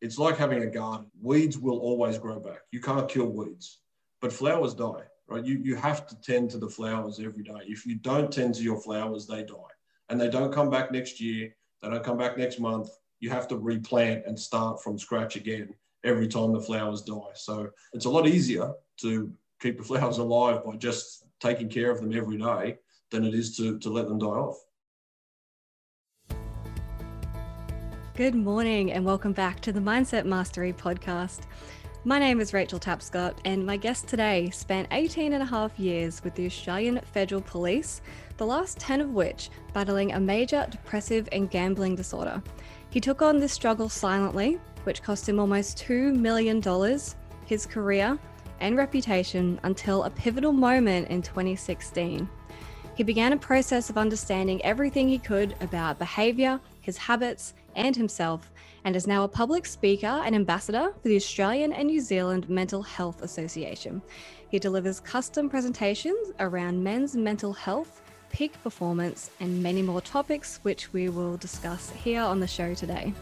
it's like having a garden. Weeds will always grow back. You can't kill weeds, but flowers die, right? You, you have to tend to the flowers every day. If you don't tend to your flowers, they die and they don't come back next year. They don't come back next month. You have to replant and start from scratch again every time the flowers die. So it's a lot easier to keep the flowers alive by just taking care of them every day than it is to, to let them die off. Good morning and welcome back to the Mindset Mastery podcast. My name is Rachel Tapscott, and my guest today spent 18 and a half years with the Australian Federal Police, the last 10 of which battling a major depressive and gambling disorder. He took on this struggle silently, which cost him almost $2 million, his career, and reputation until a pivotal moment in 2016. He began a process of understanding everything he could about behaviour, his habits, and himself, and is now a public speaker and ambassador for the Australian and New Zealand Mental Health Association. He delivers custom presentations around men's mental health, peak performance, and many more topics, which we will discuss here on the show today.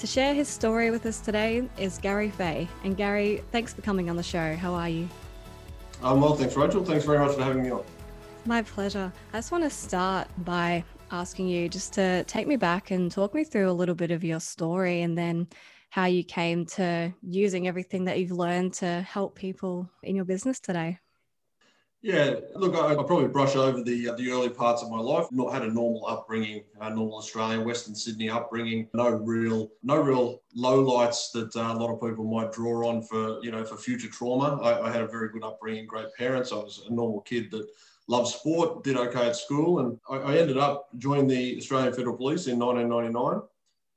To share his story with us today is Gary Fahey. And Gary, thanks for coming on the show. How are you? Um, well, thanks, Rachel. Thanks very much for having me on. My pleasure. I just want to start by asking you just to take me back and talk me through a little bit of your story and then how you came to using everything that you've learned to help people in your business today. Yeah, look, I, probably brush over the uh, the early parts of my life. Not had a normal upbringing, a normal Australian, Western Sydney upbringing. No real, no real lowlights that uh, a lot of people might draw on for you know for future trauma. I, I had a very good upbringing, great parents. I was a normal kid that loved sport, did okay at school, and I, I ended up joining the Australian Federal Police in 1999.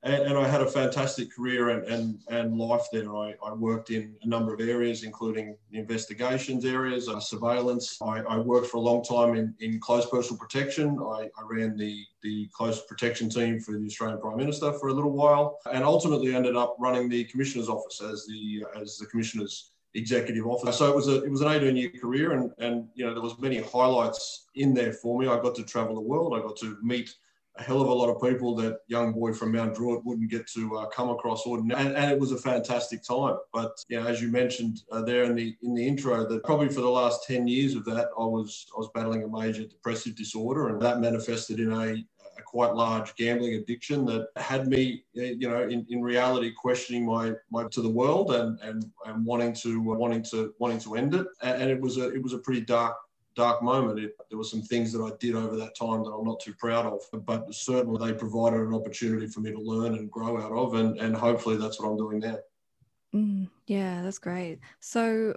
And, and, I had a fantastic career and, and, and life there. I, I, worked in a number of areas, including investigations areas, uh, surveillance. I, I, worked for a long time in, in close personal protection. I, I, ran the, the close protection team for the Australian Prime Minister for a little while, and ultimately ended up running the Commissioner's office as the as the Commissioner's executive officer. So it was a it was an 18 year career, and and you know there was many highlights in there for me. I got to travel the world. I got to meet a hell of a lot of people that young boy from Mount Druitt wouldn't get to uh, come across ordinarily, and, and, it was a fantastic time. But yeah, as you mentioned uh, there in the in the intro, that probably for the last 10 years of that, I was I was battling a major depressive disorder, and that manifested in a quite large gambling addiction that had me, you know, in, in reality questioning my, my to the world and, and, and wanting to wanting to wanting to end it. And it was a it was a pretty dark dark moment. It, there were some things that I did over that time that I'm not too proud of, but certainly they provided an opportunity for me to learn and grow out of, and, and hopefully that's what I'm doing now. Mm, yeah, that's great. So,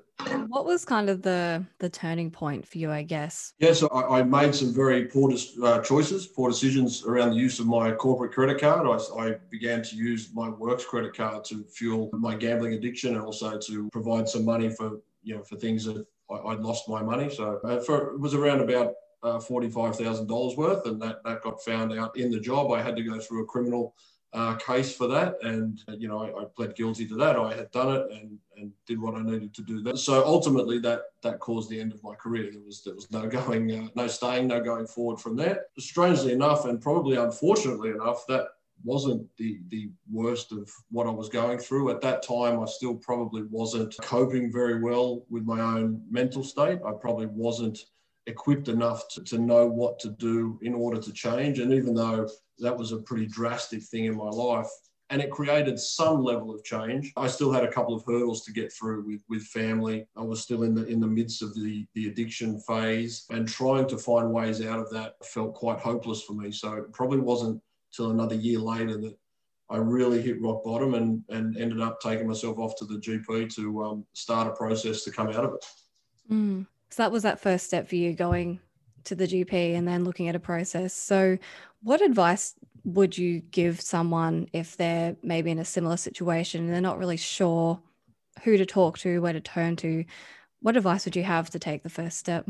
what was kind of the the turning point for you? I guess. Yeah, so I, I made some very poor uh, choices, poor decisions around the use of my corporate credit card. I, I, began to use my works credit card to fuel my gambling addiction, and also to provide some money for you know for things that I, would lost my money. So, uh, for it was around about uh, $45,000 worth, and that, that got found out in the job. I had to go through a criminal uh, case for that. And, you know, I, I, pled guilty to that. I had done it and, and did what I needed to do. That. So ultimately, that that caused the end of my career. There was there was no going, uh, no staying, no going forward from there. Strangely enough, and probably unfortunately enough, that wasn't the the worst of what I was going through at that time. I still probably wasn't coping very well with my own mental state. I probably wasn't equipped enough to, to know what to do in order to change. And even though that was a pretty drastic thing in my life. And it created some level of change. I still had a couple of hurdles to get through with, with family. I was still in the in the midst of the, the addiction phase and trying to find ways out of that felt quite hopeless for me. So it probably wasn't till another year later that I really hit rock bottom and, and ended up taking myself off to the GP to um, start a process to come out of it. Mm. So that was that first step for you going to the GP and then looking at a process. So, what advice would you give someone if they're maybe in a similar situation and they're not really sure who to talk to, where to turn to? What advice would you have to take the first step?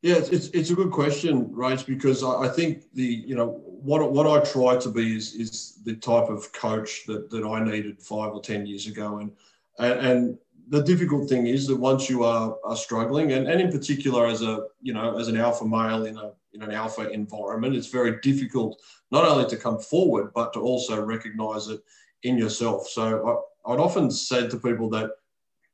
Yeah, it's, it's a good question, Rach, because I, think the you know what what I try to be is is the type of coach that that I needed five or ten years ago, and and the difficult thing is that once you are, are struggling, and, and in particular as a you know as an alpha male in a in an alpha environment, it's very difficult not only to come forward but to also recognise it in yourself. So I, I'd often said to people that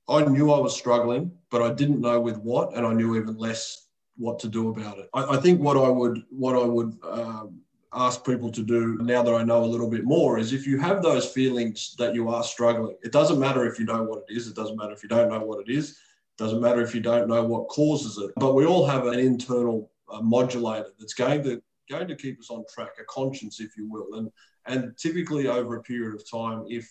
I knew I was struggling, but I didn't know with what, and I knew even less what to do about it. I, I think what I would what I would um, ask people to do now that I know a little bit more is if you have those feelings that you are struggling, it doesn't matter if you know what it is. It doesn't matter if you don't know what it is. It doesn't matter if you don't know what causes it. But we all have an internal uh, modulator that's going to going to keep us on track, a conscience, if you will. And and typically over a period of time, if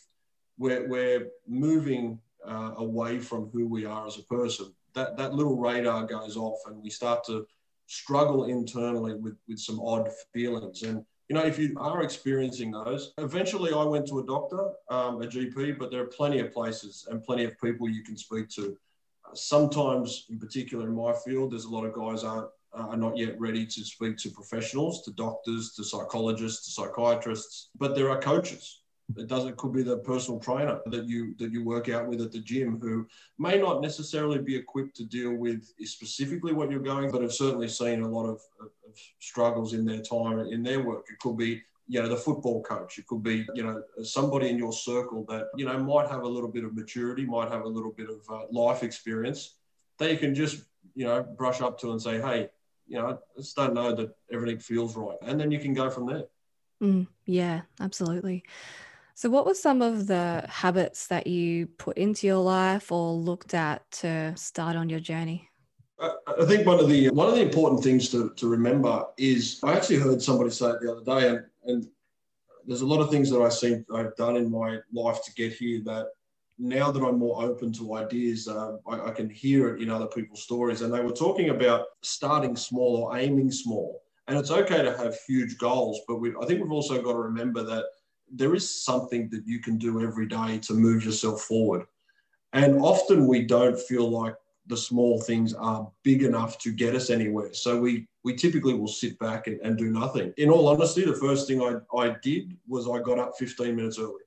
we're, we're moving uh, away from who we are as a person, that, that little radar goes off and we start to struggle internally with, with some odd feelings. And, you know, if you are experiencing those, eventually I went to a doctor, um, a GP, but there are plenty of places and plenty of people you can speak to. Uh, sometimes, in particular in my field, there's a lot of guys aren't are not yet ready to speak to professionals, to doctors, to psychologists, to psychiatrists, but there are coaches. It doesn't could be the personal trainer that you that you work out with at the gym who may not necessarily be equipped to deal with specifically what you're going, but have certainly seen a lot of, of struggles in their time in their work. It could be you know the football coach it could be you know somebody in your circle that you know might have a little bit of maturity might have a little bit of uh, life experience that you can just you know brush up to and say hey you know, I just don't know that everything feels right. And then you can go from there. Mm, yeah, absolutely. So, what were some of the habits that you put into your life or looked at to start on your journey? I think one of the one of the important things to, to remember is I actually heard somebody say it the other day, and, and there's a lot of things that I see I've done in my life to get here that now that I'm more open to ideas, uh, I, I, can hear it in other people's stories. And they were talking about starting small or aiming small. And it's okay to have huge goals, but we, I think we've also got to remember that there is something that you can do every day to move yourself forward. And often we don't feel like the small things are big enough to get us anywhere. So we we typically will sit back and, and do nothing. In all honesty, the first thing I, I did was I got up 15 minutes early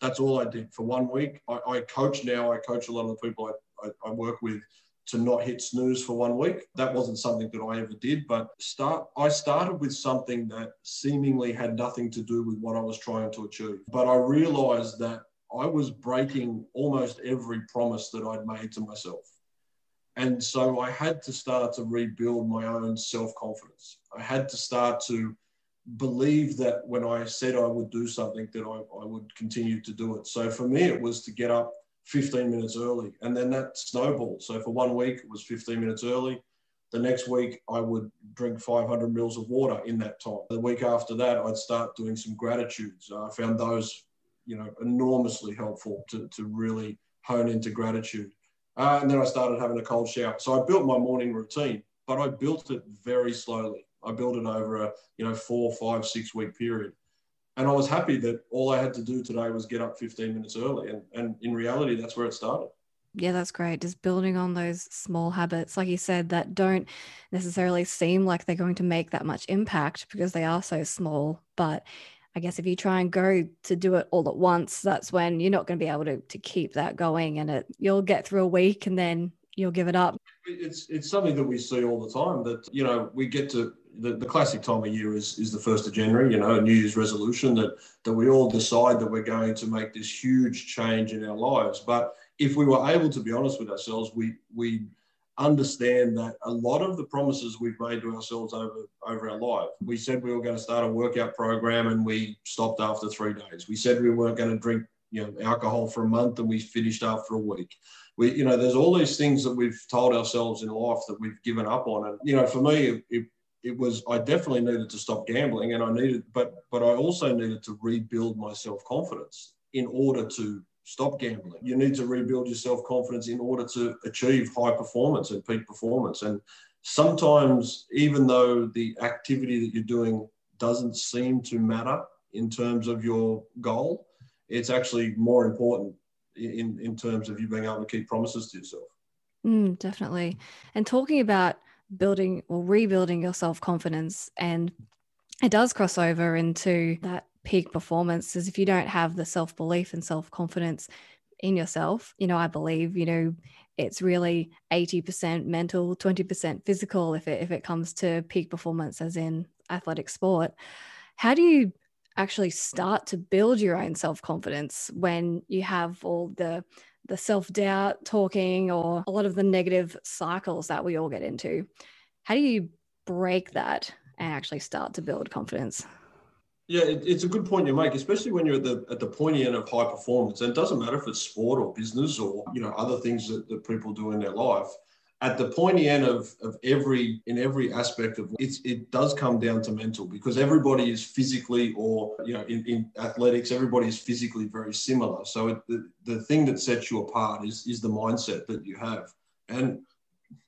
that's all I did for one week. I, I coach now. I coach a lot of the people I, I, I, work with to not hit snooze for one week. That wasn't something that I ever did, but start. I started with something that seemingly had nothing to do with what I was trying to achieve. But I realized that I was breaking almost every promise that I'd made to myself. And so I had to start to rebuild my own self confidence. I had to start to believe that when I said I would do something, that I, I would continue to do it. So for me, it was to get up 15 minutes early, and then that snowballed. So for one week, it was 15 minutes early. The next week, I would drink 500 mils of water in that time. The week after that, I'd start doing some gratitudes. Uh, I found those, you know, enormously helpful to, to really hone into gratitude. Uh, and then I started having a cold shower. So I built my morning routine, but I built it very slowly. I built it over a you know four, five, six week period, and I was happy that all I had to do today was get up 15 minutes early, and and in reality, that's where it started. Yeah, that's great. Just building on those small habits, like you said, that don't necessarily seem like they're going to make that much impact because they are so small. But I guess if you try and go to do it all at once, that's when you're not going to be able to, to keep that going and it you'll get through a week and then you'll give it up. It's it's something that we see all the time that you know we get to the, the classic time of year is, is the first of January, you know, a New Year's resolution that, that we all decide that we're going to make this huge change in our lives. But if we were able to be honest with ourselves, we, we understand that a lot of the promises we've made to ourselves over, over our life, we said we were going to start a workout program and we stopped after three days. We said we weren't going to drink you know alcohol for a month and we finished after a week we you know there's all these things that we've told ourselves in life that we've given up on and you know for me it, it was I definitely needed to stop gambling and I needed but but I also needed to rebuild my self-confidence in order to stop gambling. You need to rebuild your self-confidence in order to achieve high performance and peak performance. And sometimes even though the activity that you're doing doesn't seem to matter in terms of your goal, it's actually more important in, in terms of you being able to keep promises to yourself. Mm, definitely. And talking about building or rebuilding your self confidence. And it does cross over into that peak performance. Is if you don't have the self belief and self confidence in yourself, you know, I believe, you know, it's really 80% mental, 20% physical if it, if it comes to peak performance, as in athletic sport. How do you actually start to build your own self-confidence when you have all the the self-doubt talking or a lot of the negative cycles that we all get into how do you break that and actually start to build confidence yeah, it, it's a good point you make, especially when you're at the at the pointy end of high performance. And it doesn't matter if it's sport or business or you know other things that, that people do in their life. At the pointy end of, of every in every aspect of it, it does come down to mental because everybody is physically or you know in, in athletics everybody is physically very similar. So it, the the thing that sets you apart is is the mindset that you have. And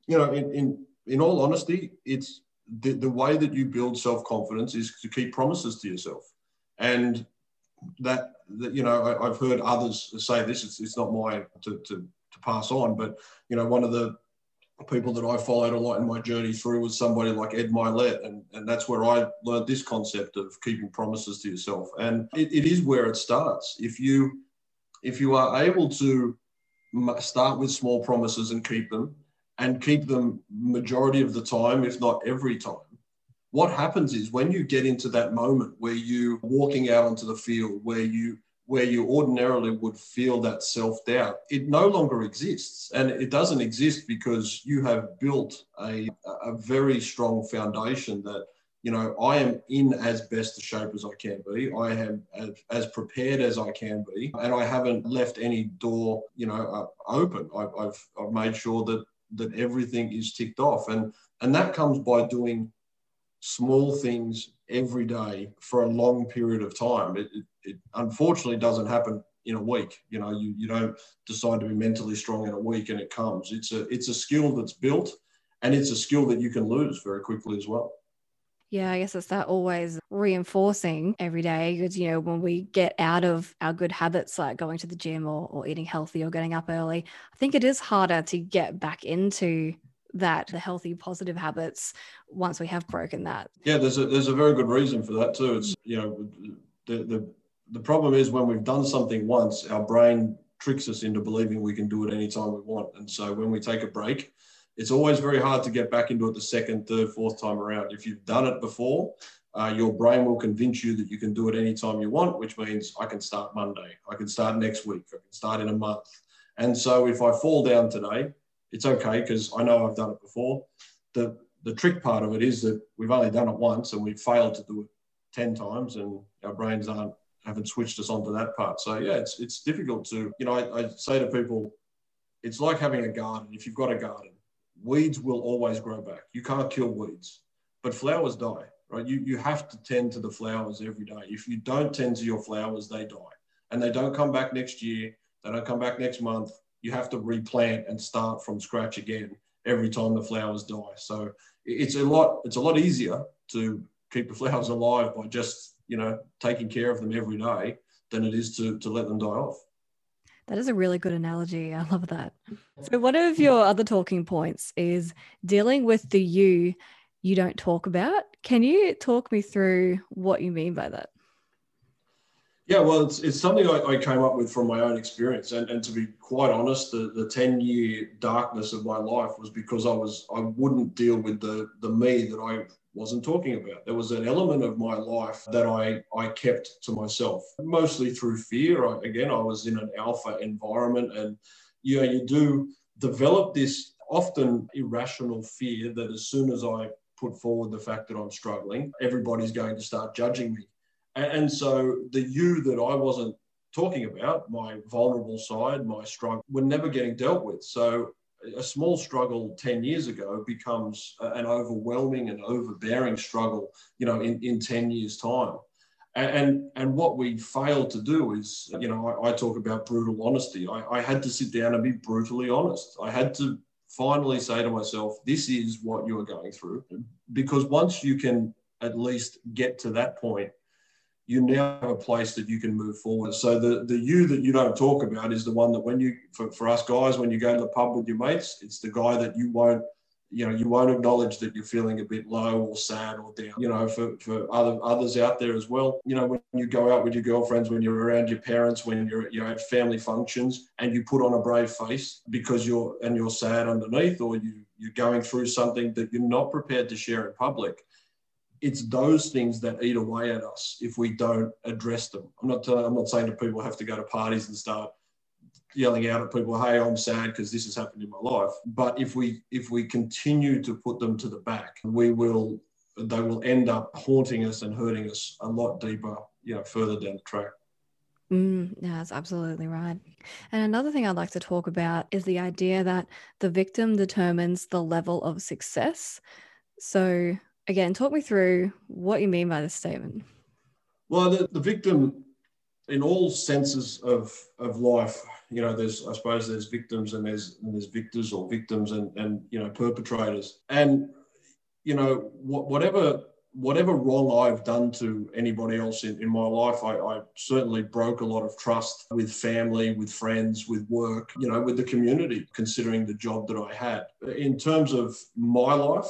you know in in, in all honesty, it's the, the way that you build self confidence is to keep promises to yourself. And that, that you know, I, have heard others say this, it's, it's not my to, to, to pass on, but, you know, one of the people that I followed a lot in my journey through was somebody like Ed Mylett. And, and that's where I learned this concept of keeping promises to yourself. And it, it is where it starts. If you, if you are able to start with small promises and keep them, and keep them majority of the time, if not every time. What happens is when you get into that moment where you walking out onto the field, where you where you ordinarily would feel that self-doubt, it no longer exists. And it doesn't exist because you have built a, a very strong foundation that, you know, I am in as best a shape as I can be. I am as, as prepared as I can be. And I haven't left any door, you know, uh, open. I've, I've, I've made sure that that everything is ticked off. And, and that comes by doing small things every day for a long period of time. It, it, it, unfortunately doesn't happen in a week. You know, you, you don't decide to be mentally strong in a week and it comes. It's a, it's a skill that's built and it's a skill that you can lose very quickly as well. Yeah, I guess it's that always reinforcing every day because, you know, when we get out of our good habits like going to the gym or, or eating healthy or getting up early, I think it is harder to get back into that the healthy positive habits once we have broken that yeah there's a there's a very good reason for that too it's you know the the, the problem is when we've done something once our brain tricks us into believing we can do it anytime we want and so when we take a break it's always very hard to get back into it the second, third, fourth time around. If you've done it before, uh, your brain will convince you that you can do it anytime you want, which means I can start Monday, I can start next week, I can start in a month. And so if I fall down today, it's okay because I know I've done it before. The, the trick part of it is that we've only done it once and we've failed to do it 10 times and our brains aren't haven't switched us onto that part. So yeah, it's it's difficult to, you know, I, I say to people, it's like having a garden. If you've got a garden, weeds will always grow back. You can't kill weeds, but flowers die, right? You, you have to tend to the flowers every day. If you don't tend to your flowers, they die and they don't come back next year. They don't come back next month. You have to replant and start from scratch again every time the flowers die. So it's a lot, it's a lot easier to keep the flowers alive by just, you know, taking care of them every day than it is to, to let them die off. That is a really good analogy. I love that. So, one of your other talking points is dealing with the you you don't talk about. Can you talk me through what you mean by that? Yeah, well, it's, it's something I, I came up with from my own experience. And, and to be quite honest, the, the 10 year darkness of my life was because I was I wouldn't deal with the, the me that I wasn't talking about. There was an element of my life that I, I kept to myself, mostly through fear. I, again, I was in an alpha environment, and you know, you do develop this often irrational fear that as soon as I put forward the fact that I'm struggling, everybody's going to start judging me. And, and so the you that I wasn't talking about, my vulnerable side, my struggle, were never getting dealt with. So a small struggle 10 years ago becomes an overwhelming and overbearing struggle, you know, in, in 10 years' time. And, and what we failed to do is, you know, I, I talk about brutal honesty. I, I had to sit down and be brutally honest. I had to finally say to myself, this is what you are going through. Because once you can at least get to that point, you now have a place that you can move forward. So the, the you that you don't talk about is the one that when you, for, for us guys, when you go to the pub with your mates, it's the guy that you won't, you know, you won't acknowledge that you're feeling a bit low or sad or down. You know, for, for other others out there as well, you know, when you go out with your girlfriends, when you're around your parents, when you're, you know, at family functions and you put on a brave face because you're, and you're sad underneath or you, you're going through something that you're not prepared to share in public it's those things that eat away at us if we don't address them. I'm not, uh, I'm not saying that people have to go to parties and start yelling out at people, "Hey, I'm sad because this has happened in my life." But if we if we continue to put them to the back, we will they will end up haunting us and hurting us a lot deeper, you know, further down the track. Mm, yeah, that's absolutely right. And another thing I'd like to talk about is the idea that the victim determines the level of success. So, again, talk me through what you mean by this statement. Well, the, the victim, in all senses of, of life, you know, there's, I suppose, there's victims and there's and there's victors or victims and and you know perpetrators. And you know, whatever whatever wrong I've done to anybody else in, in my life, I, I, certainly broke a lot of trust with family, with friends, with work, you know, with the community, considering the job that I had. In terms of my life,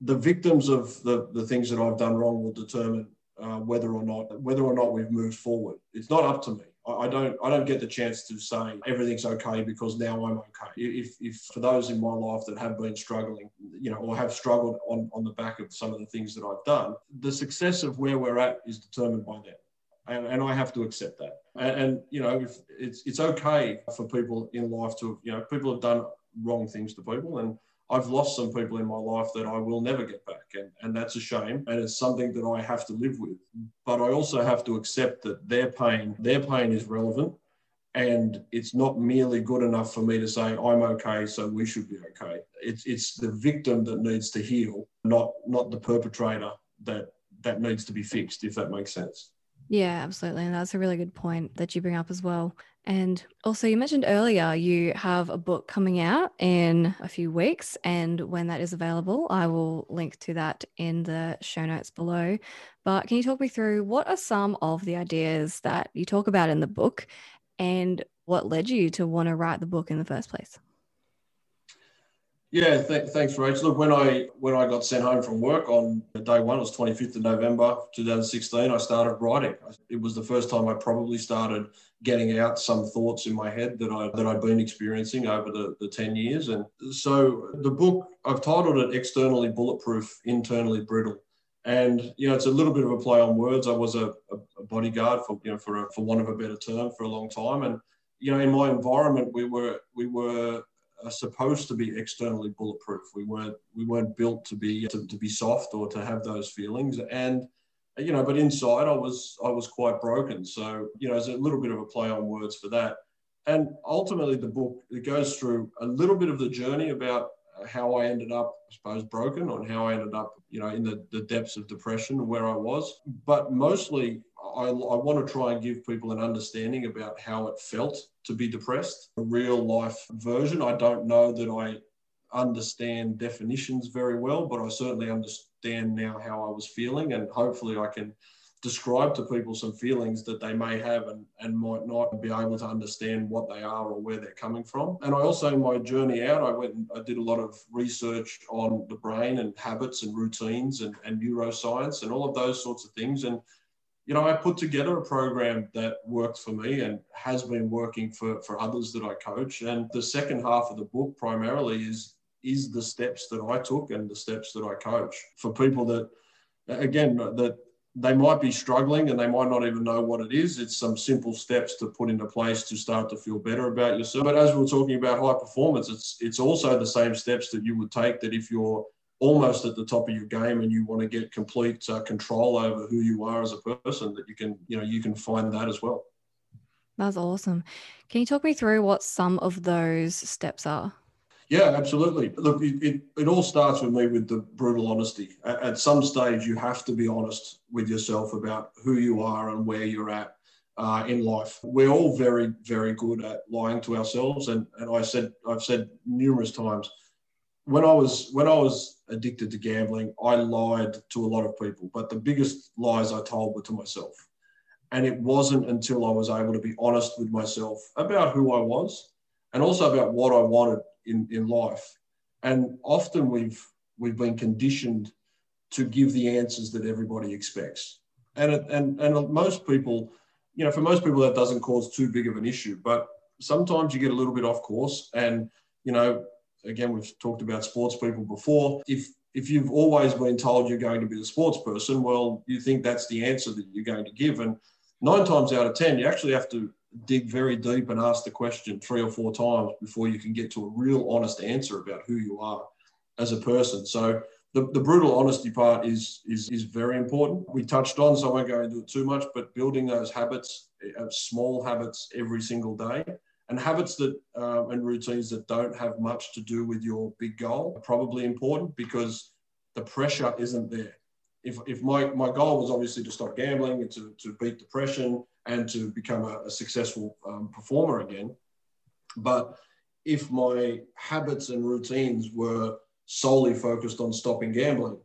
the victims of the, the things that I've done wrong will determine uh, whether or not whether or not we've moved forward. It's not up to me. I don't I don't get the chance to say everything's okay because now I'm okay. If, if for those in my life that have been struggling, you know, or have struggled on, on the back of some of the things that I've done, the success of where we're at is determined by them. And, and I have to accept that. And, and you know, it's it's okay for people in life to, you know, people have done wrong things to people and I've lost some people in my life that I will never get back. And, and that's a shame. And it's something that I have to live with. But I also have to accept that their pain, their pain is relevant. And it's not merely good enough for me to say, I'm okay, so we should be okay. It's, it's the victim that needs to heal, not, not the perpetrator that, that needs to be fixed, if that makes sense. Yeah, absolutely. And that's a really good point that you bring up as well. And also, you mentioned earlier you have a book coming out in a few weeks. And when that is available, I will link to that in the show notes below. But can you talk me through what are some of the ideas that you talk about in the book and what led you to want to write the book in the first place? Yeah, th- thanks, Rach. Look, when I when I got sent home from work on day one, it was 25th of November 2016. I started writing. It was the first time I probably started getting out some thoughts in my head that I that I'd been experiencing over the, the 10 years. And so the book I've titled it "Externally Bulletproof, Internally Brittle." And you know, it's a little bit of a play on words. I was a, a bodyguard for you know for a, for want of a better term for a long time, and you know, in my environment, we were we were are supposed to be externally bulletproof. We weren't we weren't built to be to, to be soft or to have those feelings. And you know, but inside I was I was quite broken. So you know, there's a little bit of a play on words for that. And ultimately, the book it goes through a little bit of the journey about how I ended up, I suppose, broken, on how I ended up, you know, in the, the depths of depression where I was. But mostly, I, I want to try and give people an understanding about how it felt to be depressed, a real life version. I don't know that I understand definitions very well, but I certainly understand now how I was feeling, and hopefully I can describe to people some feelings that they may have and, and might not be able to understand what they are or where they're coming from. And I also, in my journey out, I went and I did a lot of research on the brain and habits and routines and, and neuroscience and all of those sorts of things. And you know, I put together a program that worked for me and has been working for, for others that I coach. And the second half of the book primarily is is the steps that I took and the steps that I coach for people that again that they might be struggling and they might not even know what it is. It's some simple steps to put into place to start to feel better about yourself. But as we are talking about high performance, it's it's also the same steps that you would take that if you're almost at the top of your game and you want to get complete uh, control over who you are as a person that you can you know you can find that as well. That's awesome. Can you talk me through what some of those steps are? Yeah, absolutely. Look, it, it, it, all starts with me with the brutal honesty. At, at, some stage, you have to be honest with yourself about who you are and where you're at uh, in life. We're all very, very good at lying to ourselves. And, and I said, I've said numerous times, when I was when I was addicted to gambling, I lied to a lot of people. But the biggest lies I told were to myself. And it wasn't until I was able to be honest with myself about who I was and also about what I wanted in, in life. And often we've we've been conditioned to give the answers that everybody expects. And and and most people, you know, for most people that doesn't cause too big of an issue. But sometimes you get a little bit off course. And you know, again, we've talked about sports people before. If if you've always been told you're going to be the sports person, well, you think that's the answer that you're going to give. And nine times out of 10, you actually have to dig very deep and ask the question three or four times before you can get to a real honest answer about who you are as a person. So the, the brutal honesty part is, is, is very important. We touched on, so I won't go into it too much, but building those habits, uh, small habits every single day and habits that uh, and routines that don't have much to do with your big goal are probably important because the pressure isn't there. If, if my, my goal was obviously to stop gambling and to, to beat depression and to become a, a successful um, performer again, but if my habits and routines were solely focused on stopping gambling,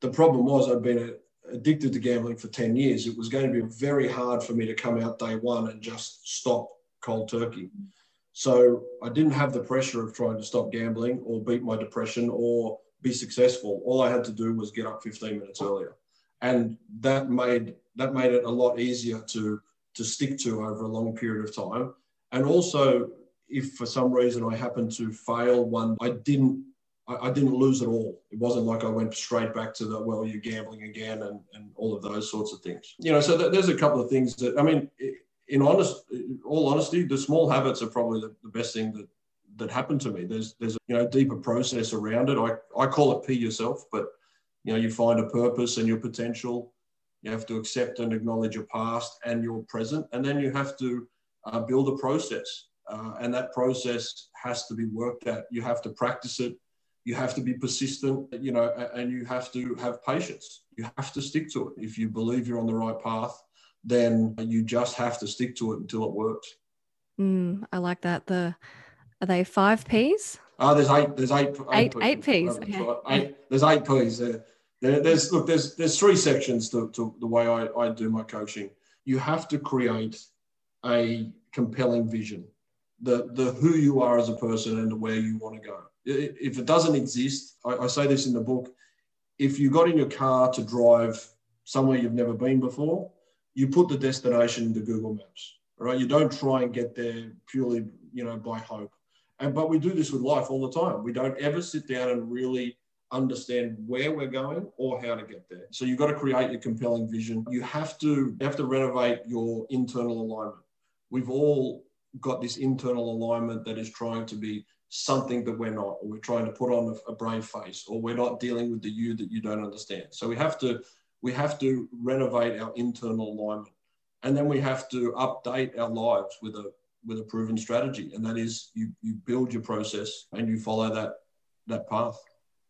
the problem was I'd been a, addicted to gambling for 10 years. It was going to be very hard for me to come out day one and just stop cold turkey. So I didn't have the pressure of trying to stop gambling or beat my depression or be successful. All I had to do was get up 15 minutes earlier. And that made that made it a lot easier to to stick to over a long period of time. And also if for some reason I happened to fail one, I didn't I, I didn't lose at all. It wasn't like I went straight back to the well, you're gambling again and, and all of those sorts of things. You know, so th- there's a couple of things that I mean, it, in honest, all honesty, the small habits are probably the, the best thing that that happened to me. There's there's a you know deeper process around it. I, I call it P yourself, but you know you find a purpose and your potential. You have to accept and acknowledge your past and your present, and then you have to uh, build a process. Uh, and that process has to be worked at. You have to practice it. You have to be persistent, you know, and you have to have patience. You have to stick to it. If you believe you're on the right path, then you just have to stick to it until it works. Mm, I like that. The are they five P's? Oh, there's eight. There's eight. Eight, eight, eight P's. Okay. Eight, there's eight P's there. there. There's look. There's there's three sections to, to the way I, I do my coaching. You have to create a compelling vision, the the who you are as a person and where you want to go. If it doesn't exist, I, I say this in the book. If you got in your car to drive somewhere you've never been before, you put the destination into Google Maps, right? You don't try and get there purely, you know, by hope. And but we do this with life all the time. We don't ever sit down and really understand where we're going or how to get there. So you've got to create your compelling vision. You have to have to renovate your internal alignment. We've all got this internal alignment that is trying to be something that we're not, or we're trying to put on a, a brave face, or we're not dealing with the you that you don't understand. So we have to we have to renovate our internal alignment. And then we have to update our lives with a with a proven strategy. And that is you you build your process and you follow that that path.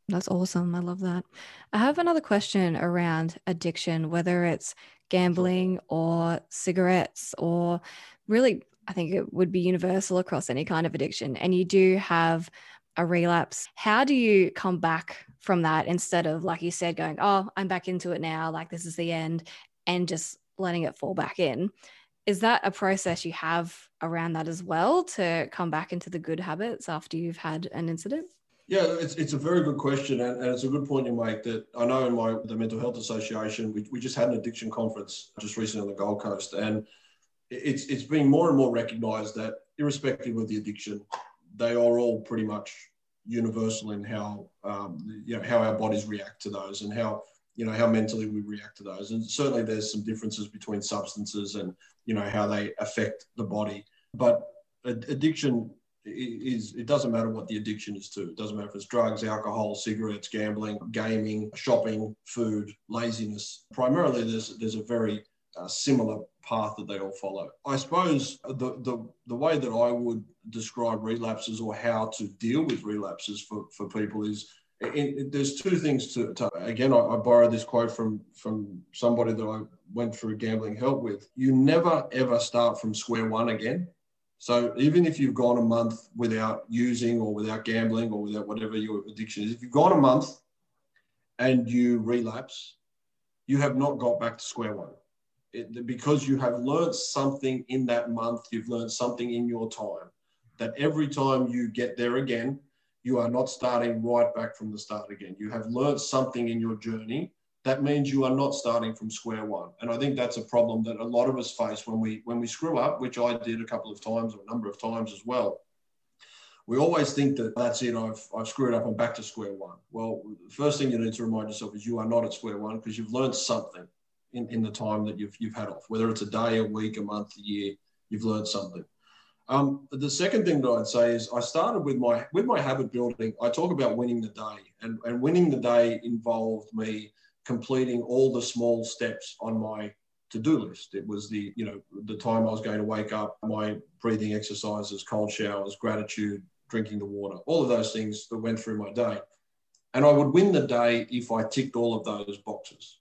That's awesome. I love that. I have another question around addiction, whether it's gambling or cigarettes or really I think it would be universal across any kind of addiction. And you do have a relapse. How do you come back from that instead of, like you said, going, oh, I'm back into it now, like this is the end, and just letting it fall back in? Is that a process you have around that as well to come back into the good habits after you've had an incident? Yeah, it's, it's a very good question, and, and it's a good point you make. That I know in my the Mental Health Association, we, we just had an addiction conference just recently on the Gold Coast, and it's it's being more and more recognised that irrespective of the addiction, they are all pretty much universal in how um, you know how our bodies react to those and how you know how mentally we react to those. And certainly there's some differences between substances and you know how they affect the body. But addiction is it doesn't matter what the addiction is to. It doesn't matter if it's drugs alcohol cigarettes gambling gaming shopping food laziness. Primarily there's there's a very uh, similar path that they all follow. I suppose the, the, the way that I would describe relapses or how to deal with relapses for, for people is in, there's two things to, to again, I, I borrowed this quote from, from somebody that I went through gambling help with. You never ever start from square one again. So even if you've gone a month without using or without gambling or without whatever your addiction is, if you've gone a month and you relapse, you have not got back to square one it, because you have learned something in that month, you've learned something in your time, that every time you get there again, you are not starting right back from the start again. You have learned something in your journey. That means you are not starting from square one. And I think that's a problem that a lot of us face when we when we screw up, which I did a couple of times or a number of times as well. we always think that that's it, I've, I've screwed up, I'm back to square one. Well, the first thing you need to remind yourself is you are not at square one because you've learned something in, in the time that you've, you've had off, whether it's a day, a week, a month, a year, you've learned something. Um, the second thing that I'd say is I started with my with my habit building. I talk about winning the day, and, and winning the day involved me completing all the small steps on my to-do list. It was the, you know, the time I was going to wake up, my breathing exercises, cold showers, gratitude, drinking the water, all of those things that went through my day. And I would win the day if I ticked all of those boxes.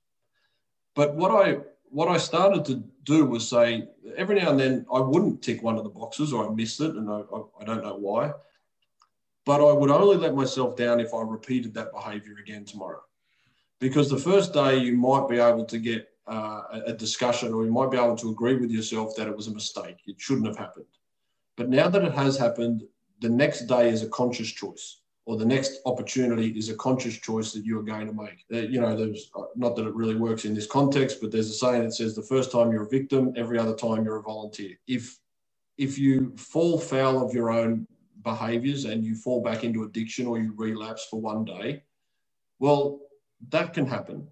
But what I what I started to do was say every now and then I wouldn't tick one of the boxes or I missed it and I, I don't know why. But I would only let myself down if I repeated that behavior again tomorrow. Because the first day you might be able to get uh, a discussion, or you might be able to agree with yourself that it was a mistake. It shouldn't have happened. But now that it has happened, the next day is a conscious choice, or the next opportunity is a conscious choice that you are going to make. Uh, you know, there's not that it really works in this context, but there's a saying that says the first time you're a victim, every other time you're a volunteer. If if you fall foul of your own behaviors and you fall back into addiction or you relapse for one day, well, that can happen.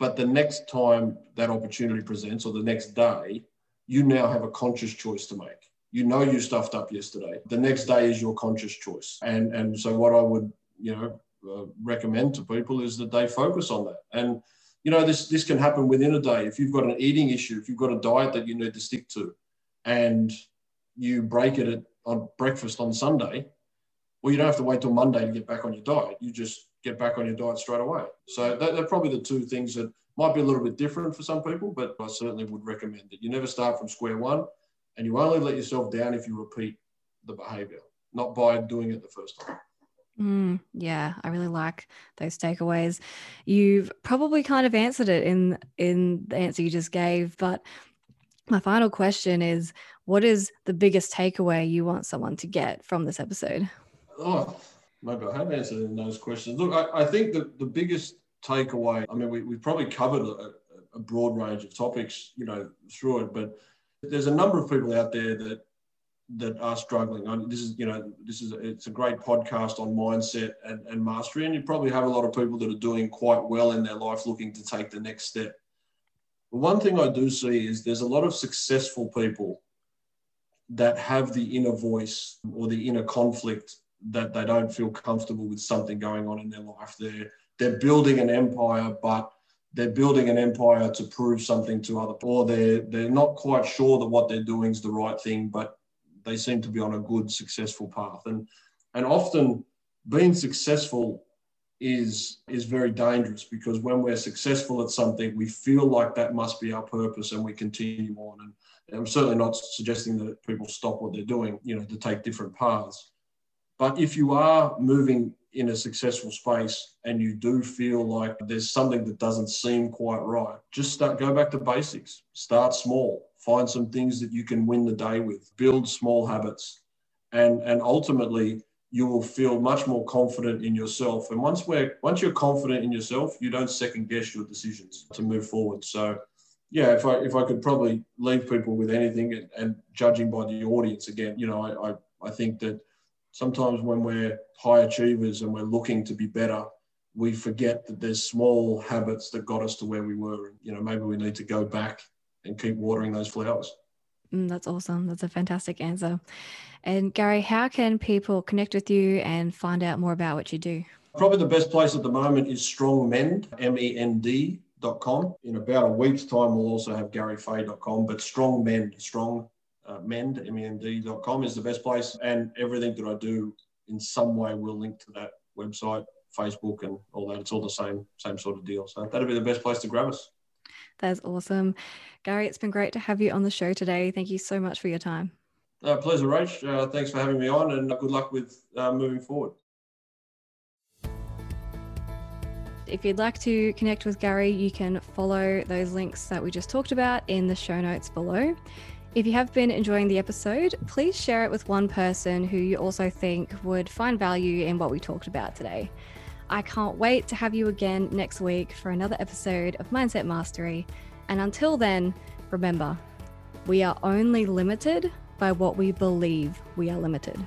But the next time that opportunity presents or the next day, you now have a conscious choice to make. You know you stuffed up yesterday. The next day is your conscious choice. And, and so what I would, you know, uh, recommend to people is that they focus on that. And, you know, this, this can happen within a day. If you've got an eating issue, if you've got a diet that you need to stick to and you break it at, on breakfast on Sunday, well, you don't have to wait till Monday to get back on your diet. You just get back on your diet straight away. So that, they're probably the two things that might be a little bit different for some people, but I certainly would recommend that you never start from square one and you only let yourself down if you repeat the behavior, not by doing it the first time. Mm, yeah, I really like those takeaways. You've probably kind of answered it in in the answer you just gave, but my final question is what is the biggest takeaway you want someone to get from this episode? Oh, maybe I have answered in those questions. Look, I, I think that the biggest takeaway, I mean, we, we've probably covered a, a broad range of topics, you know, through it, but there's a number of people out there that that are struggling. I this is, you know, this is it's a great podcast on mindset and, and mastery, and you probably have a lot of people that are doing quite well in their life, looking to take the next step. But one thing I do see is there's a lot of successful people that have the inner voice or the inner conflict that they don't feel comfortable with something going on in their life. They're they're building an empire, but they're building an empire to prove something to other people. Or they're they're not quite sure that what they're doing is the right thing, but they seem to be on a good, successful path. And and often being successful is is very dangerous because when we're successful at something, we feel like that must be our purpose and we continue on. And I'm certainly not suggesting that people stop what they're doing, you know, to take different paths. But if you are moving in a successful space and you do feel like there's something that doesn't seem quite right, just start go back to basics. Start small. Find some things that you can win the day with. Build small habits. And and ultimately you will feel much more confident in yourself. And once we're once you're confident in yourself, you don't second guess your decisions to move forward. So yeah, if I if I could probably leave people with anything and, and judging by the audience again, you know, I, I, I think that sometimes when we're high achievers and we're looking to be better, we forget that there's small habits that got us to where we were. You know, maybe we need to go back and keep watering those flowers. Mm, that's awesome. That's a fantastic answer. And Gary, how can people connect with you and find out more about what you do? Probably the best place at the moment is strongmend, M-E-N-D com. In about a week's time, we'll also have garyfahey.com, but strongmend, strong uh, mend, M-E-N-D.com is the best place. And everything that I do in some way will link to that website, Facebook and all that. It's all the same, same sort of deal. So that'd be the best place to grab us. That's awesome. Gary, it's been great to have you on the show today. Thank you so much for your time. Uh, pleasure, Rach. Uh, thanks for having me on and good luck with uh, moving forward. If you'd like to connect with Gary, you can follow those links that we just talked about in the show notes below. If you have been enjoying the episode, please share it with one person who you also think would find value in what we talked about today. I can't wait to have you again next week for another episode of Mindset Mastery. And until then, remember, we are only limited by what we believe we are limited.